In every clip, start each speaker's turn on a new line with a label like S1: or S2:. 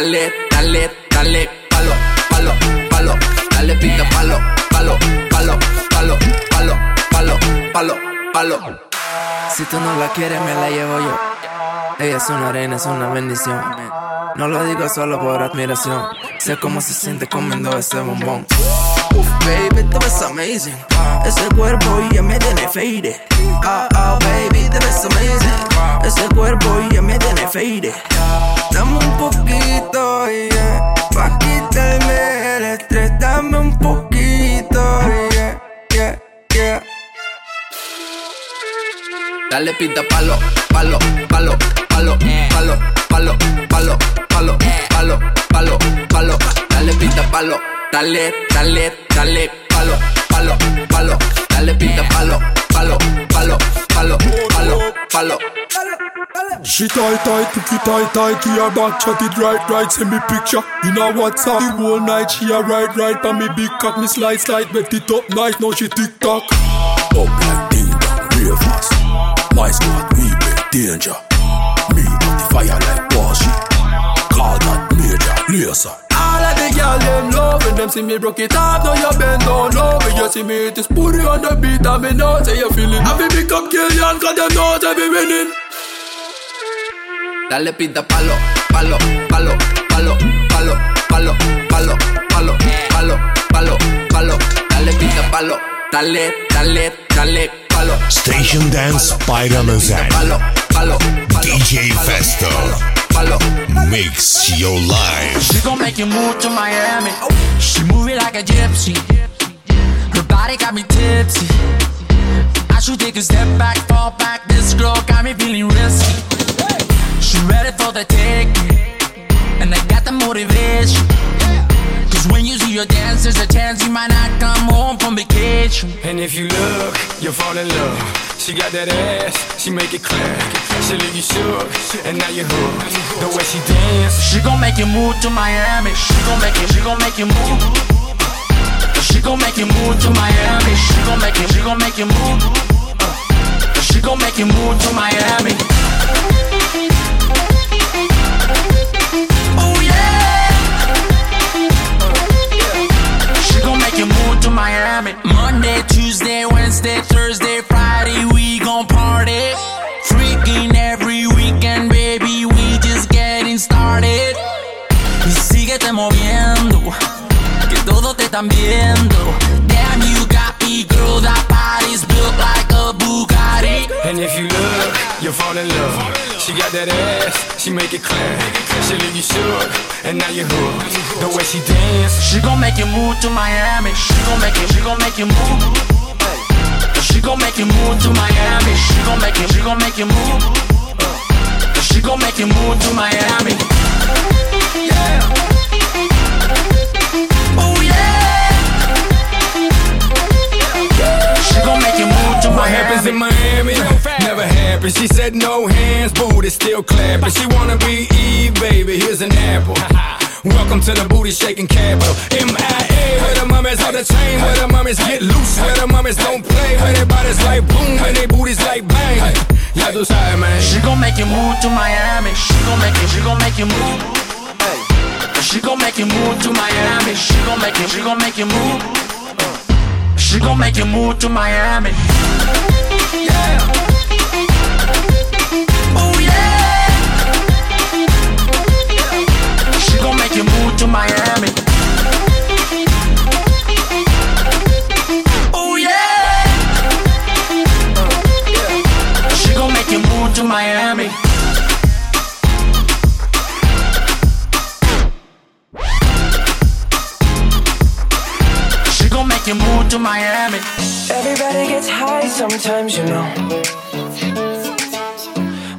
S1: dale, dale, dale, palo, palo, palo, dale pinta palo, palo, palo, palo, palo, palo, palo, palo.
S2: Si tú no la quieres, me la llevo yo. Ella es una reina, es una bendición. No lo digo solo por admiración. Sé cómo se siente comiendo ese bombón. Uf, baby, te ves amazing. Ese cuerpo ya me tiene fade. Ah, ah, baby, te ves amazing. Ese cuerpo ya me tiene fade. Dame un poquito, yeah. Pa' quitarme el estrés, dame un poquito, yeah, yeah, yeah.
S1: Dale pinta palo, palo, palo, palo, palo, palo, palo, palo, palo, palo, palo. Dale pinta palo, dale, dale, dale, palo, palo, palo. Dale pinta palo, palo, palo, palo, palo, palo.
S3: She tight tight, took it tight tight, to her back, chat it right right, send me picture. In a WhatsApp, the whole night she a right right, and me big cock, me slide slide, bet it up nice, now she tick tock. Up like ding dong, real fast. My squad, we bet danger. Me on the fire like Washi. Call that major, laser.
S4: All the girls them love when them see me broke it off. Now you bend down low when you see me hit this booty on the beat and me know say you feeling. I feel pick up Killian 'cause them know they be winning.
S1: Dale pita palo, palo, palo, palo, palo, palo, palo, palo, palo, palo, palo. Dale pita palo, dale, dale, dale, palo.
S5: Station Dance by Ramazan.
S1: Palo, palo, palo,
S5: DJ Festo.
S1: Palo.
S5: Mix your life.
S6: She gon' make you move to Miami. She move it like a gypsy. Her body got me tipsy. I should take a step back, fall back. This girl got me feeling risky. She ready for the take, and I got the motivation. Cause when you her dance, there's a chance you might not come home from vacation.
S4: And if you look, you'll fall in love. She got that ass, she make it clap. She leave you shook, and now you're hooked. The way she dance,
S6: She gon' make you move to Miami. She gon' make you, she gon' make you move. She gon' make you move to Miami. She gon' make you, she gon' make you move. She gon' make you move to Miami. To Miami. Monday, Tuesday, Wednesday, Thursday, Friday, we gon' party. Freaking every weekend, baby, we just getting started. Y síguete moviendo, que todos te están viendo. Damn, you got me, girl, that body's built like a Bugatti.
S4: And if you look, you'll fall in love. She got that ass, she make it clap. She leave you shook, and now you hooked. The way she dance,
S6: She gon' make you move to Miami. She gon' make you, she gon' make you move. She gon' make you move to Miami. She gon' make you, she gon' make you move. She gon' make you move to Miami.
S4: Said no hands, booty still clapping. She wanna be Eve, baby. Here's an apple. Welcome to the booty shaking capital. MIA, where the mummies on the chain, where the mummies get loose, where the mummies don't play, where their bodies like boom, and their booties like bang. Ya tú sabes, man.
S6: She gon' make you move to Miami. She gon' make you, she gon' make you move. She gon' make you move to Miami. She gon' make you, she gon' make you move. She gon' make you move to Miami. Yeah. To Miami. Oh yeah. She gon' make you move to Miami. She gon' make you move to Miami.
S7: Everybody gets high sometimes, you know.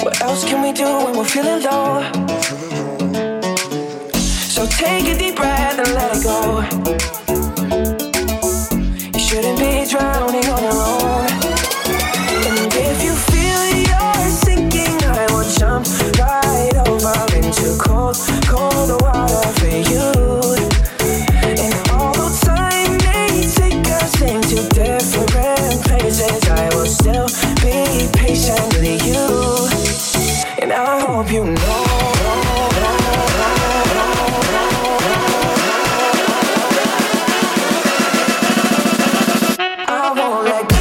S7: What else can we do when we're feeling low? Take a deep breath and let it go.
S8: like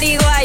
S8: marihuana.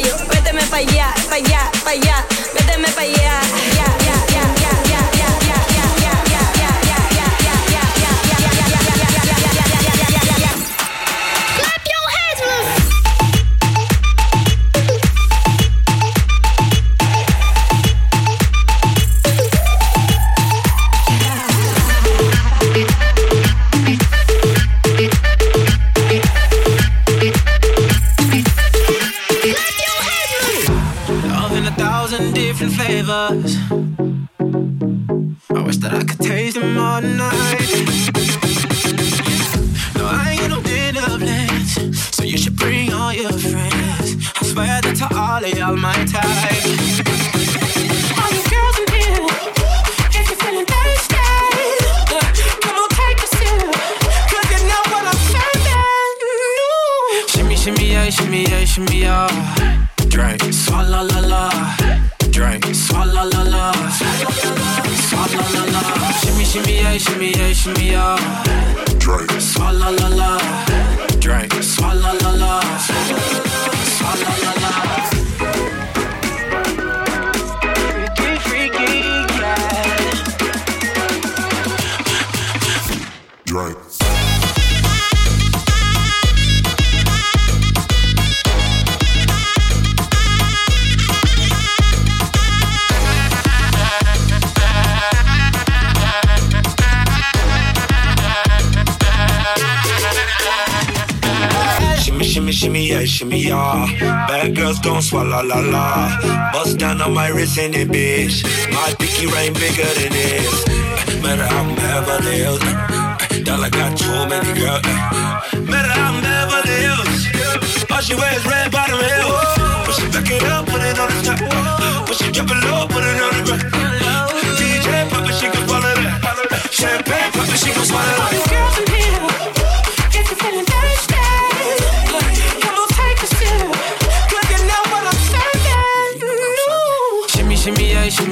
S8: gon' swallow la la. Bust down on my wrist in it, bitch. My pinky rain bigger than this. Eh, matter I'm Beverly Hills. Eh, eh, Dollar got too many girls. Matter I'm Beverly Hills. All she wears red bottom heels. Push it back it up, put it on the top. Push it drop it low, put it on the ground. DJ pop it, she can follow that. Champagne pop it, she gon' swallow that.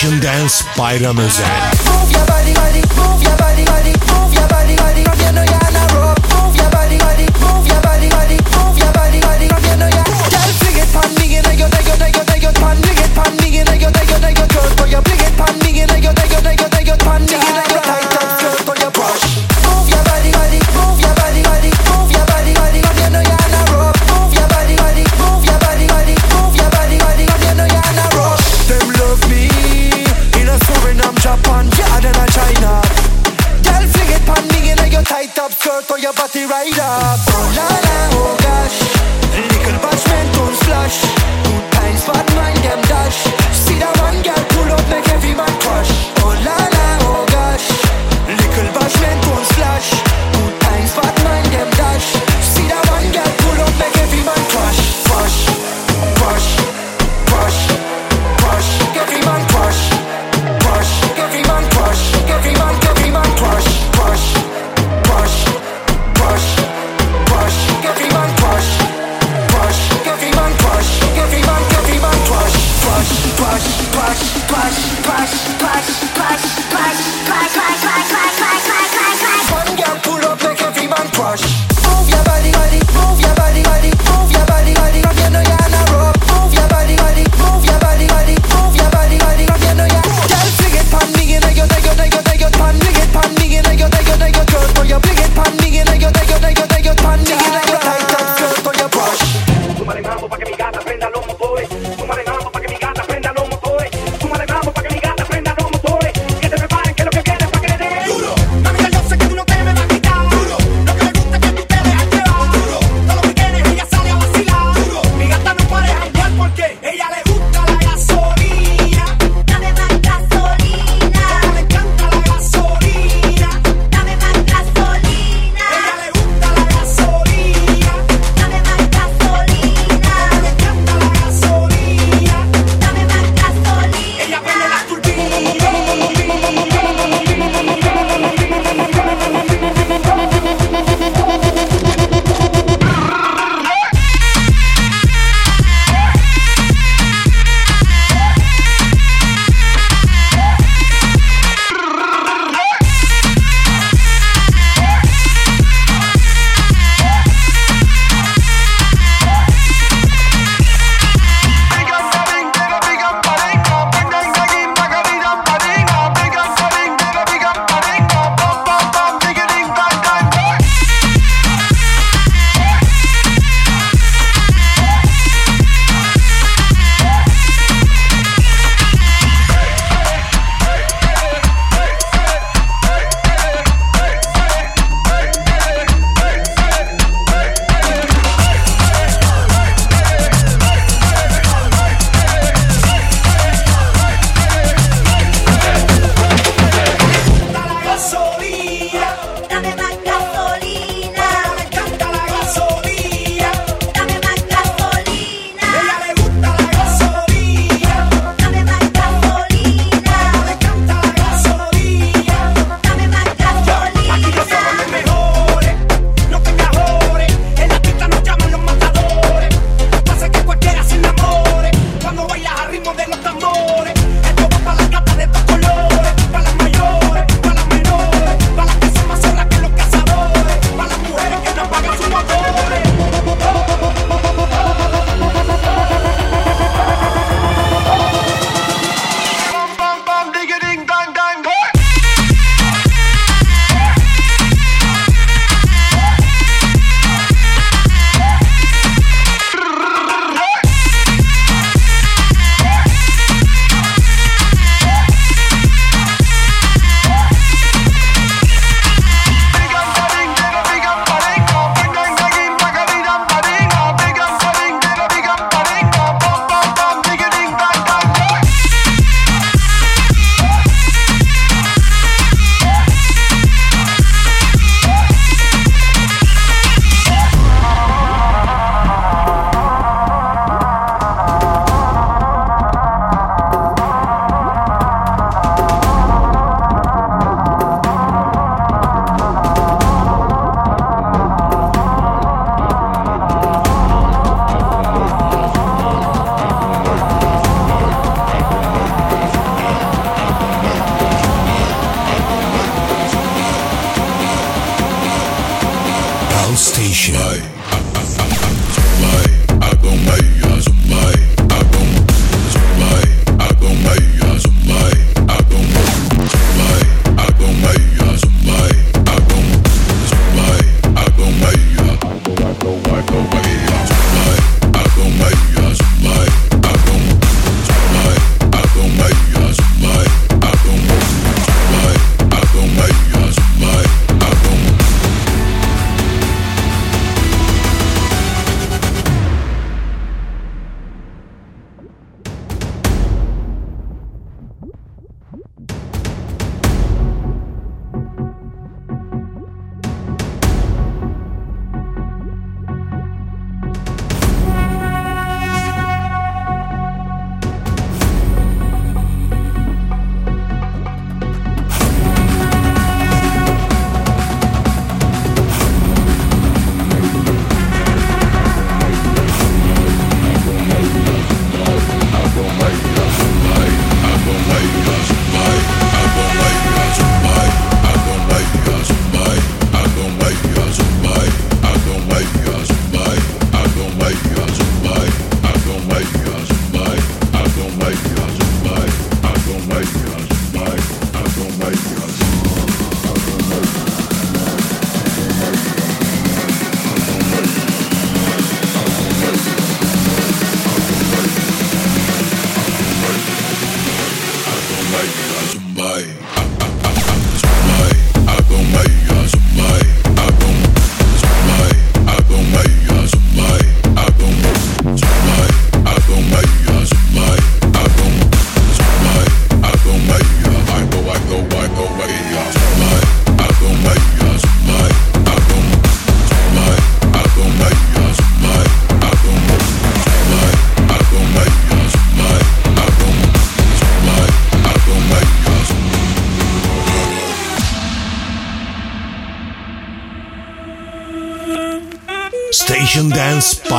S5: Passion Dance Bayram Özel.
S7: party right up. Oh, la, la.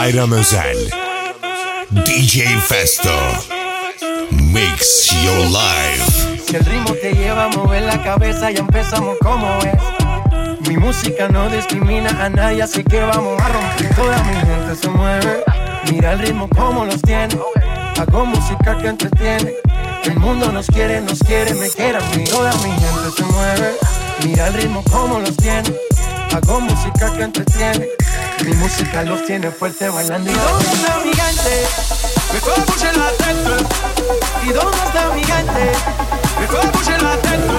S9: Bayram Özel DJ Festo Mix Your Life
S10: Si el ritmo te lleva a mover la cabeza, ya empezamos como es. Mi música no discrimina a nadie, así que vamos a romper. Toda mi gente se mueve. Mira el ritmo como los tiene. Hago música que entretiene. El mundo nos quiere, nos quiere, me quiere mí. Toda mi gente se mueve. Mira el ritmo como los tiene. Hago música que entretiene. Mi música los tiene fuerte bailando. ¿Y dónde está mi gente? Me fue a la tête. ¿Y dónde está mi gente? Me fue a la tête.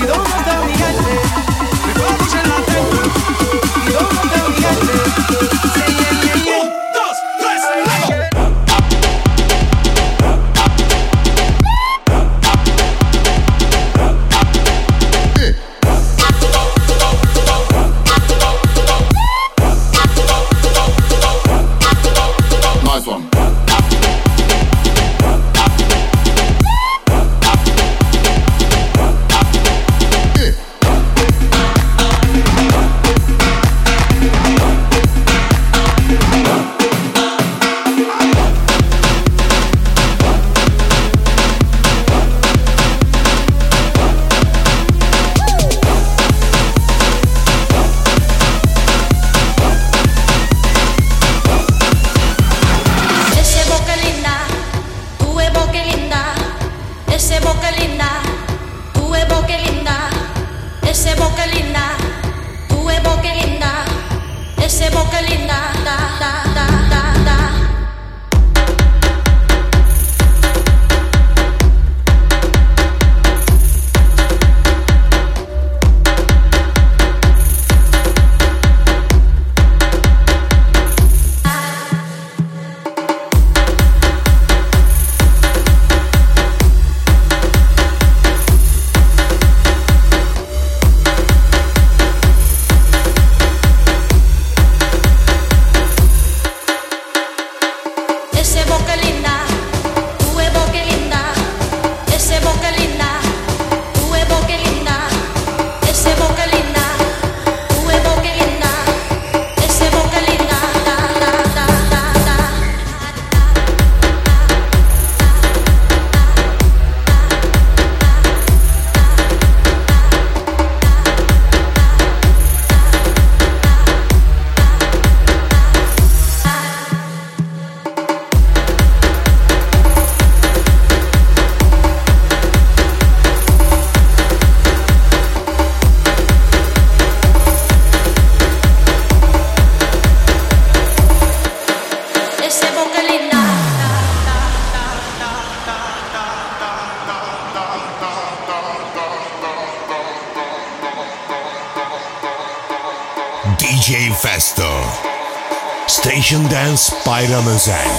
S10: ¿Y dónde está mi gente? Me fue a la tête. ¿Y dónde está mi gente?
S9: nummer zijn.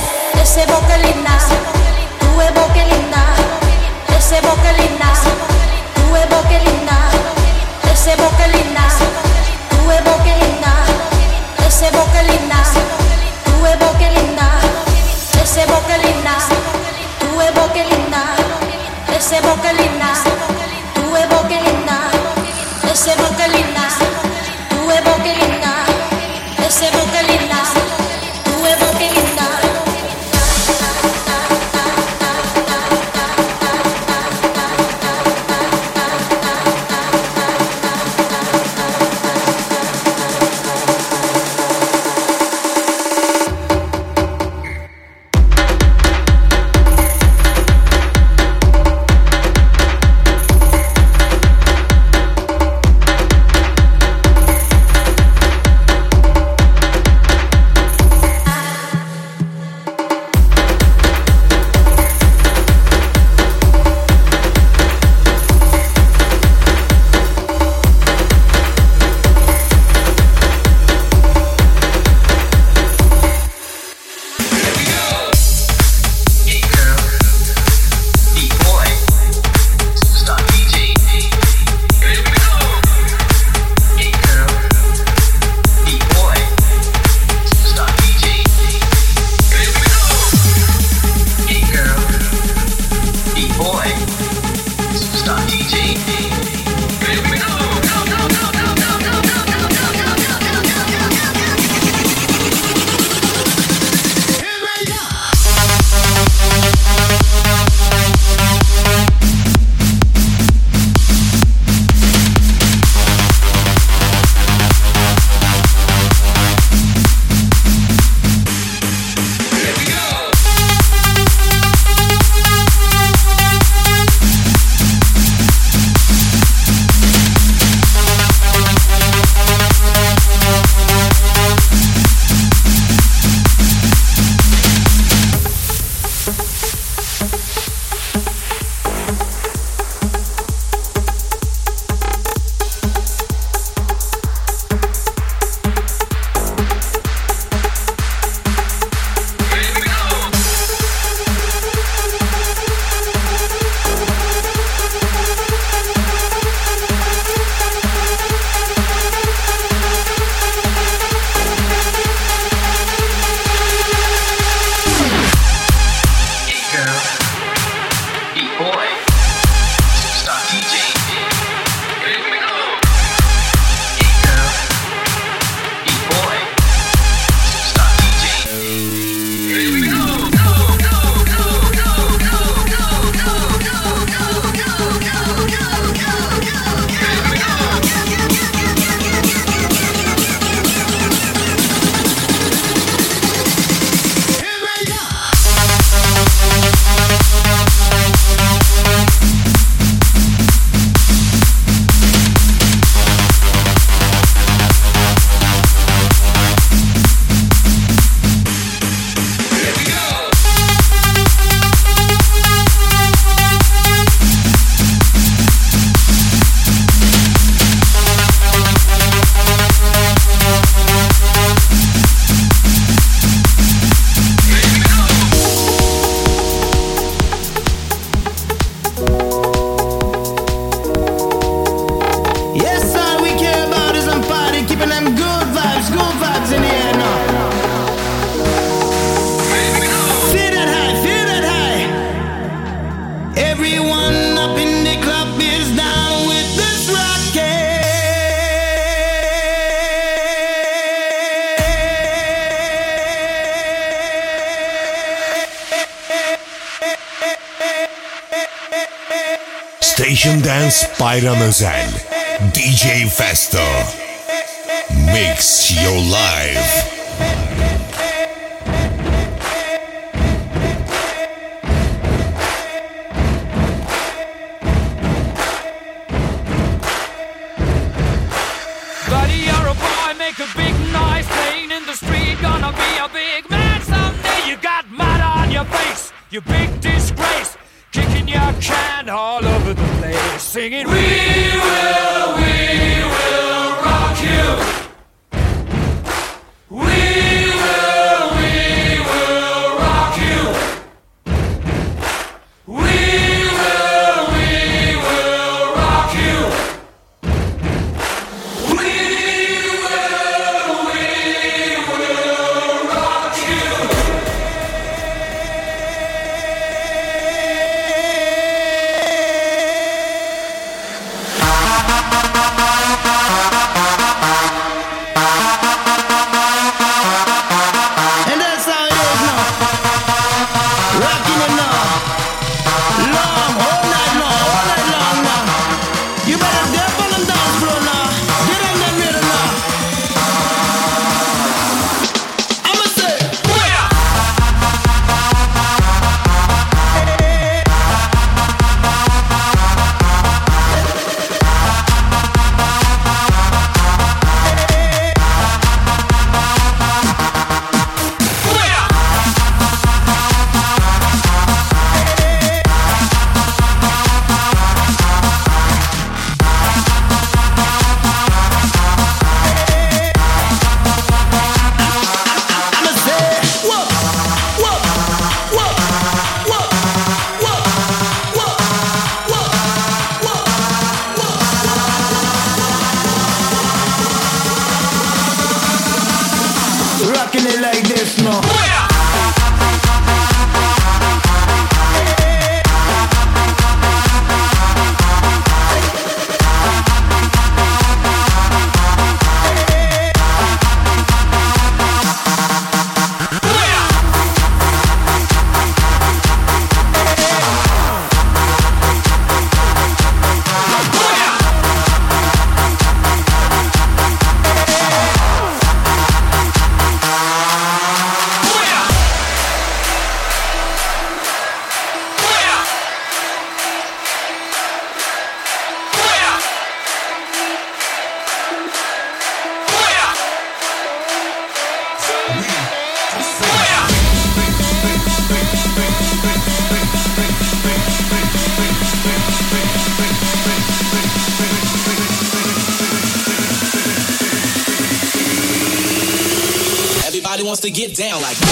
S9: Get down like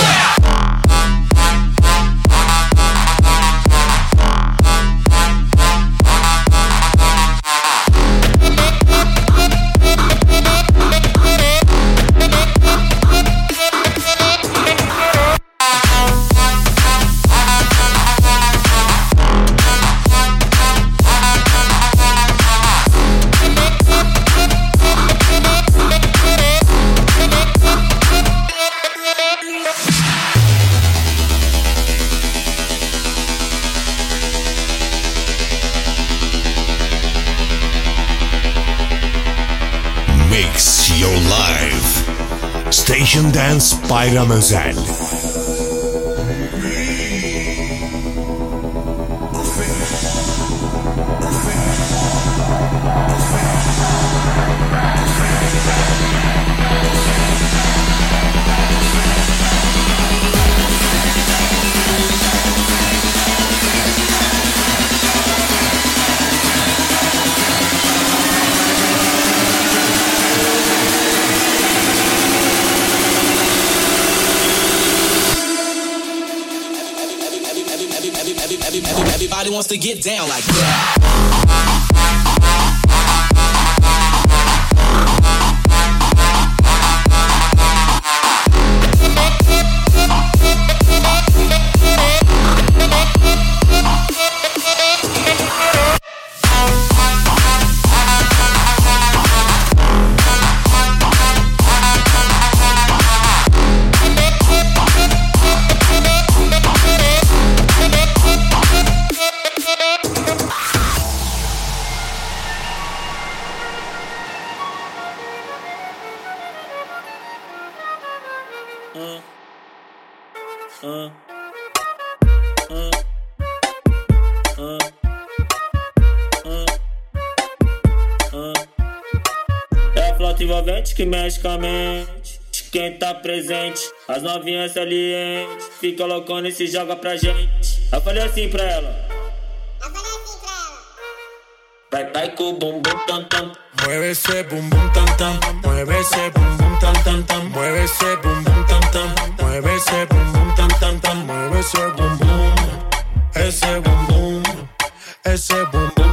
S5: Bayram Özel.
S9: Wants to get down like that.
S11: presente. As novinhas salientes, fica loucona e se joga pra gente. Eu falei assim pra ela. Eu falei assim pra ela. Vai, vai com o bumbum tam tam.
S12: Mueve esse bumbum tam tam. Mueve esse bumbum tam tam tam. Mueve esse bumbum tam tam. Mueve esse bumbum tam tam tam. Mueve esse bumbum. Esse bumbum. Esse bumbum.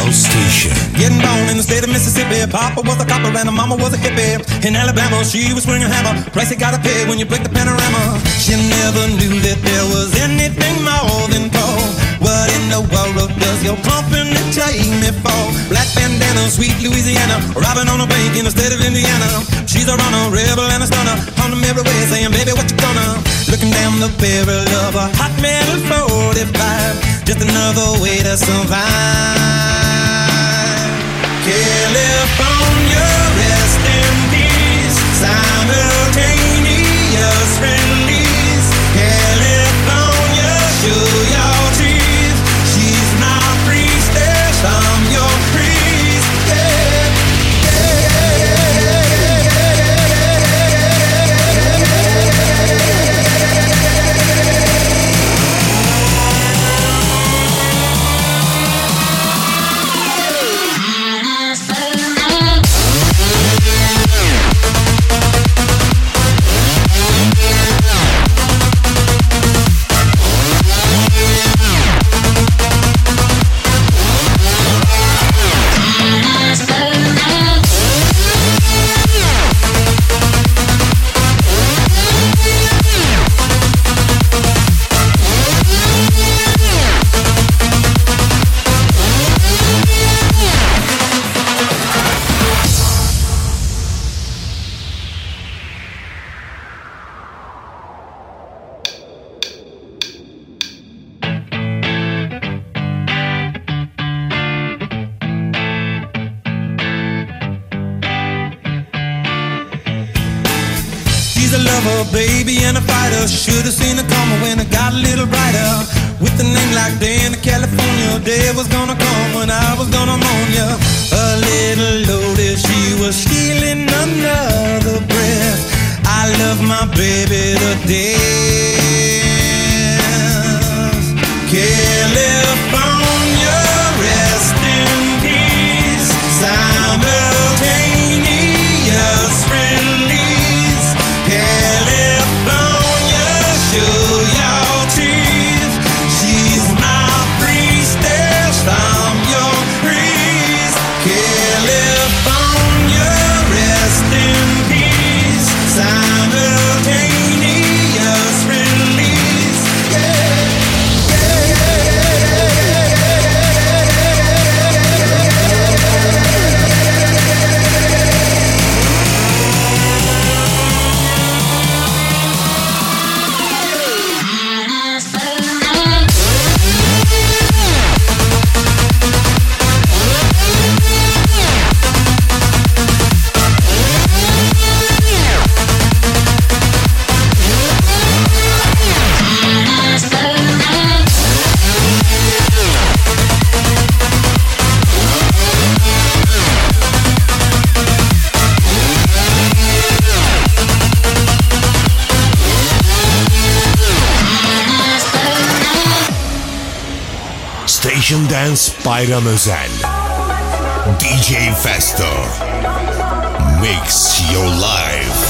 S5: House Station.
S13: Getting born in the state of Mississippi. Papa was a copper and mama was a hippie. In Alabama, she was swinging a hammer. Price you gotta pay when you break the panorama. She never knew that there was anything more than coal. What in the world does your company take me for? Black bandana, sweet Louisiana. Robbing on a bank in the state of Indiana. She's a runner, rebel and a stunner. On them every way, saying, baby, what you gonna? Looking down the barrel of a hot metal 45. Just another way to survive. California, rest in peace. She's a lover, baby, and a fighter. Should've seen her coming when it got a little brighter. With a name like Dan, California, day was gonna come when I was gonna moan ya. A little loaded, she was stealing another breath. I love my baby to death. California,
S5: Bayram Özel. DJ Festo. Mix your life.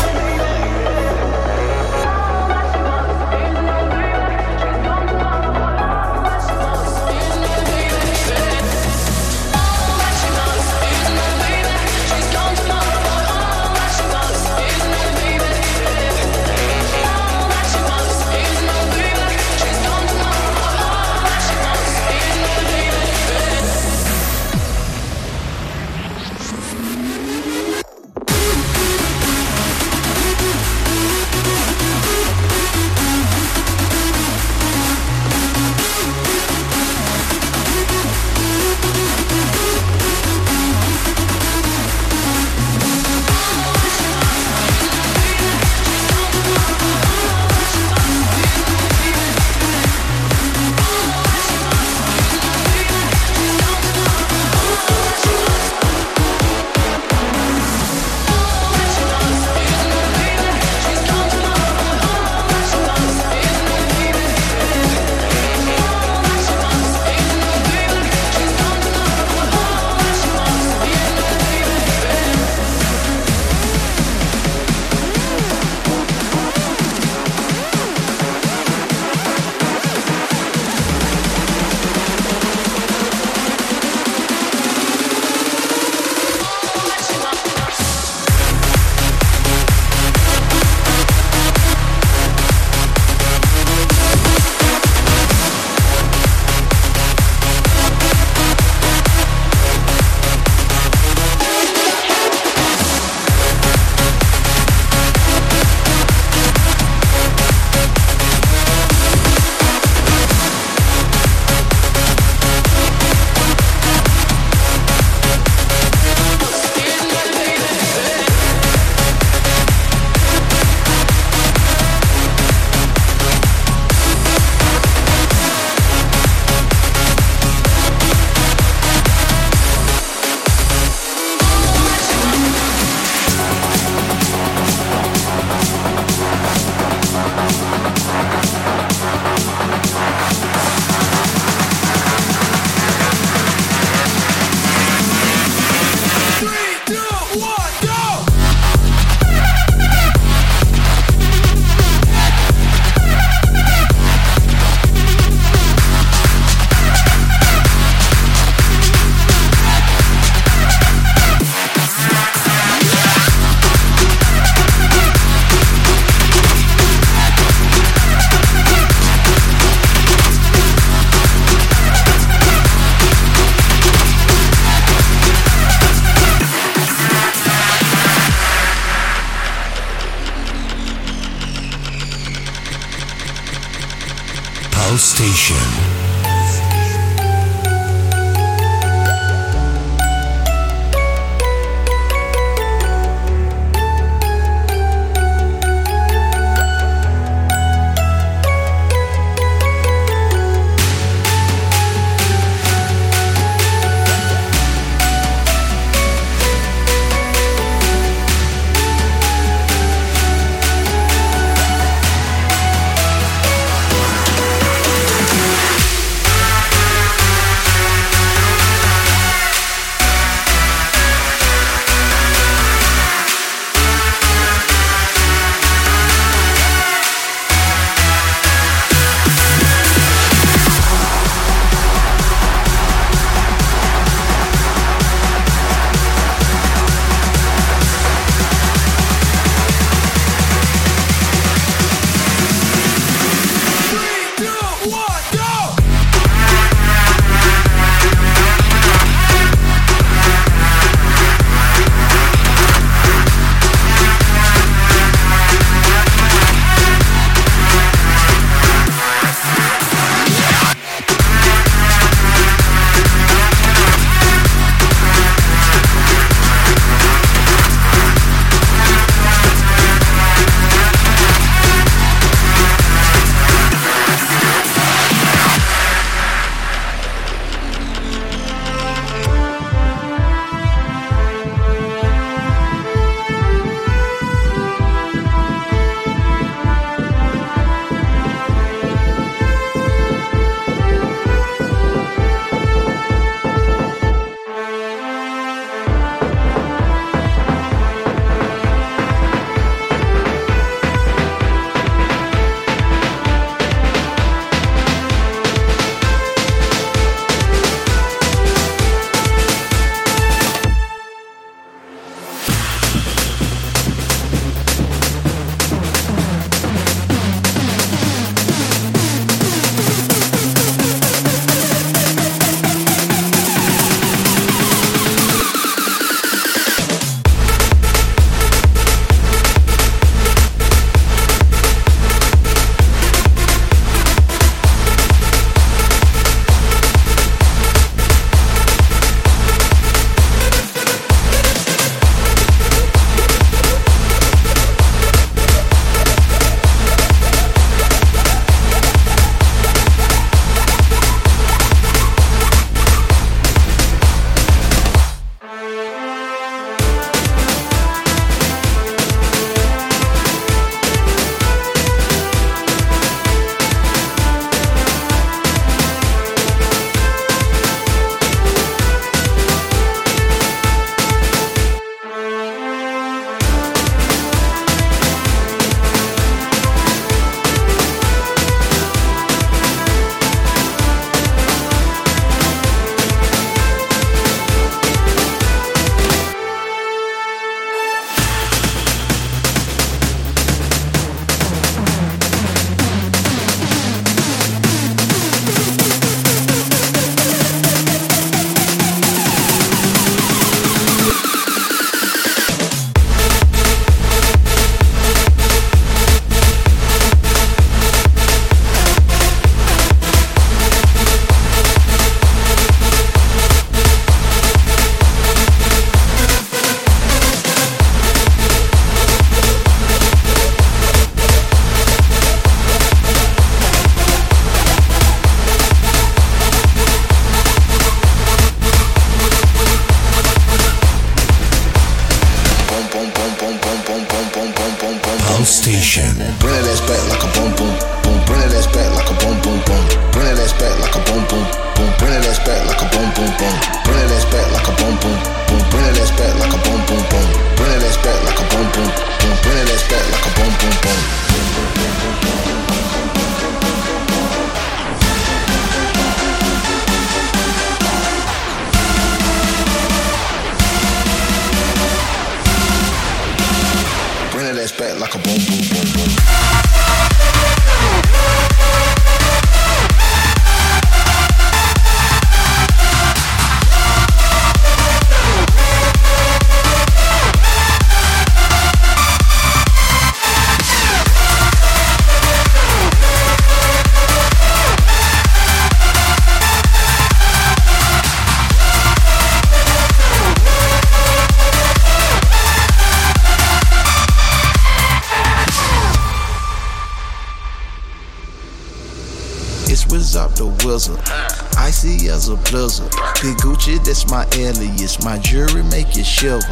S14: Shiver.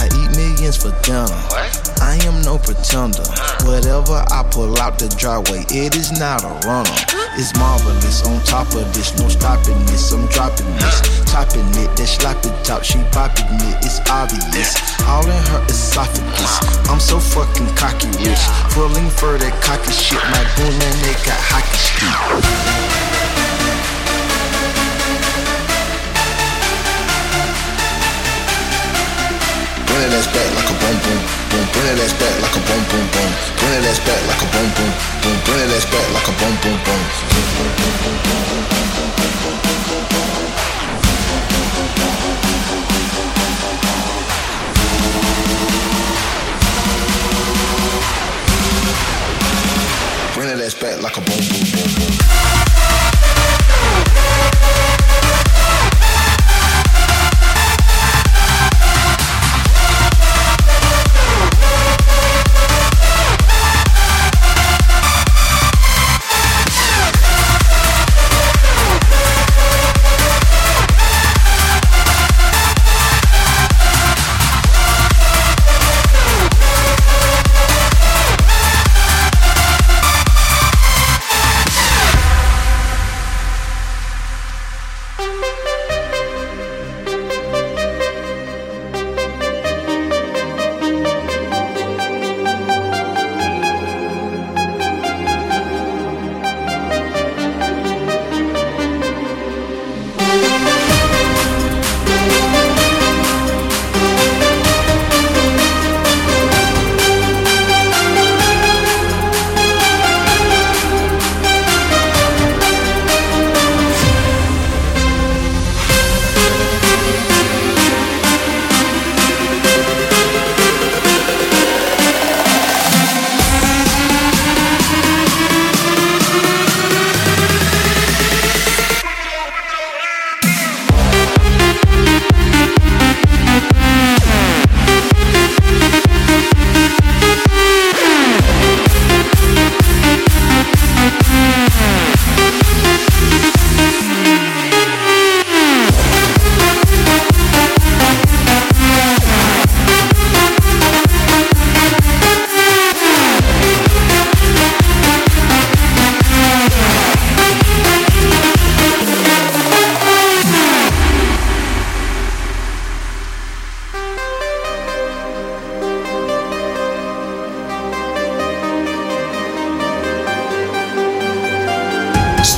S14: I eat millions for dinner. I am no pretender. Whatever I pull out the driveway, it is not a runner. It's marvelous. On top of this, no stopping this. I'm dropping this, topping it. That sloppy top, she popping it. It's obvious. All in her esophagus. I'm so fucking cocky rich. Pulling for that cocky shit. My goon and they got hockey stick. Bring that ass back like a boom boom boom. Bring that ass back like a boom boom boom. Bring that ass back like a boom boom boom. Bring that ass back like a boom boom boom. Bring that ass back like a boom boom boom boom.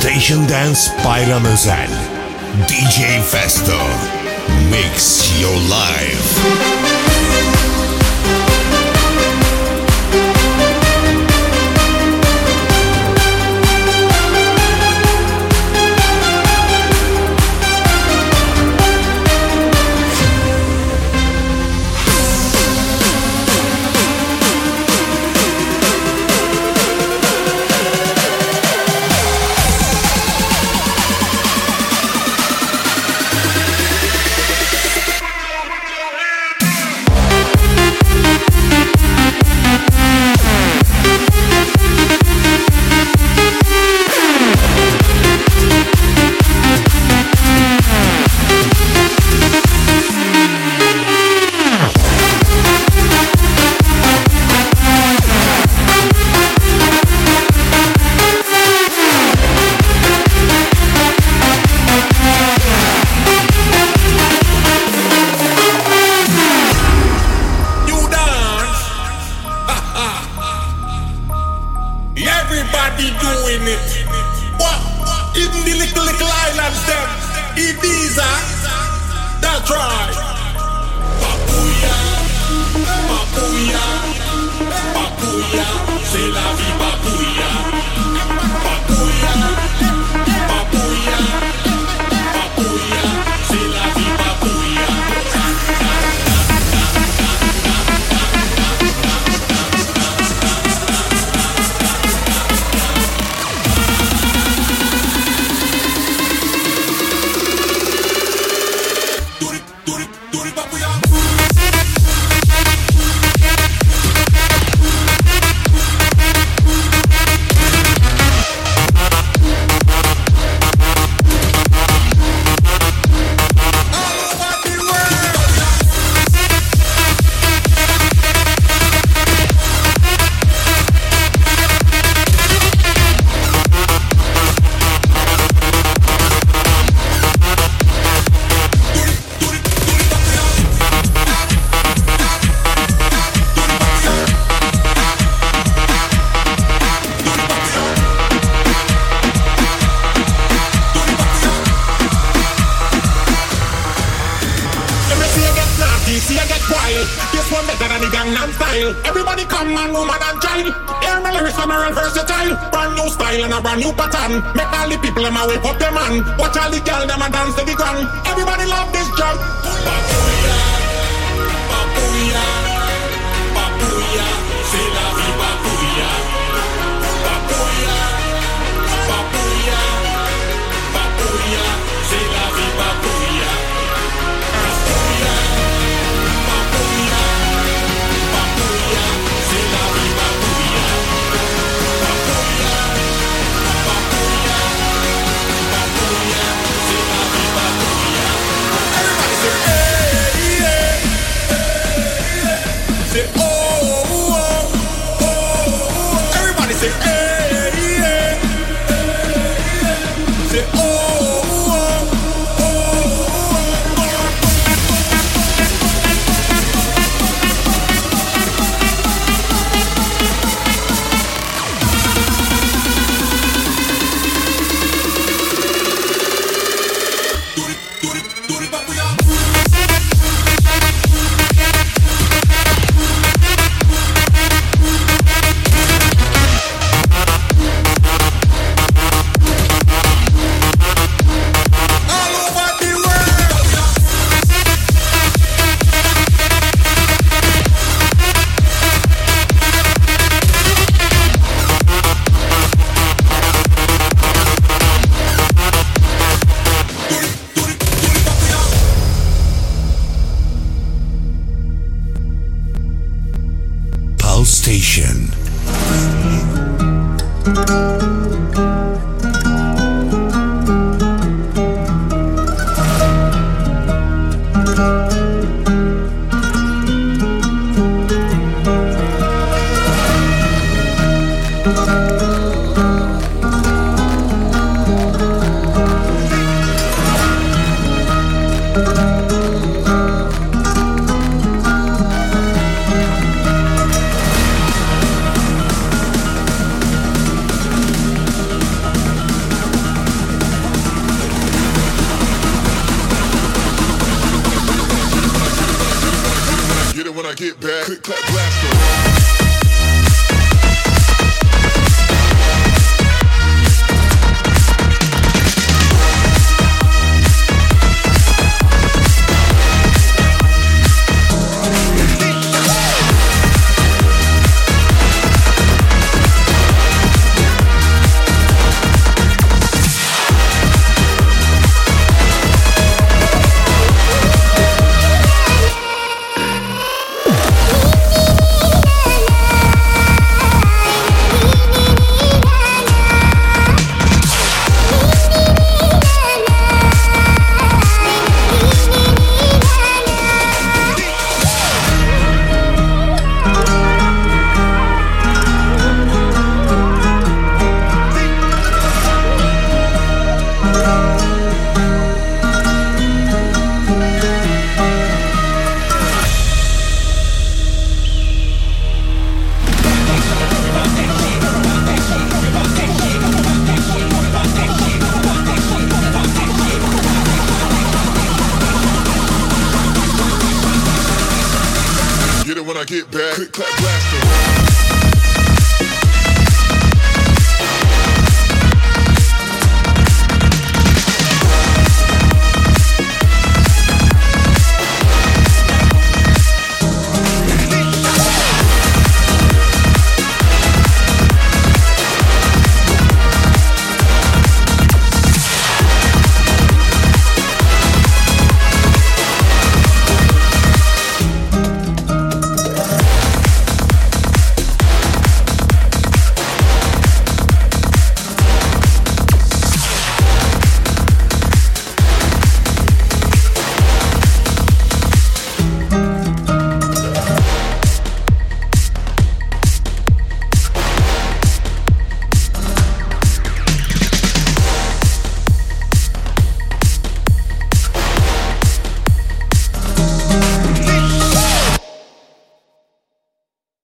S15: Station Dance Bayram Özel DJ Festo makes Your Life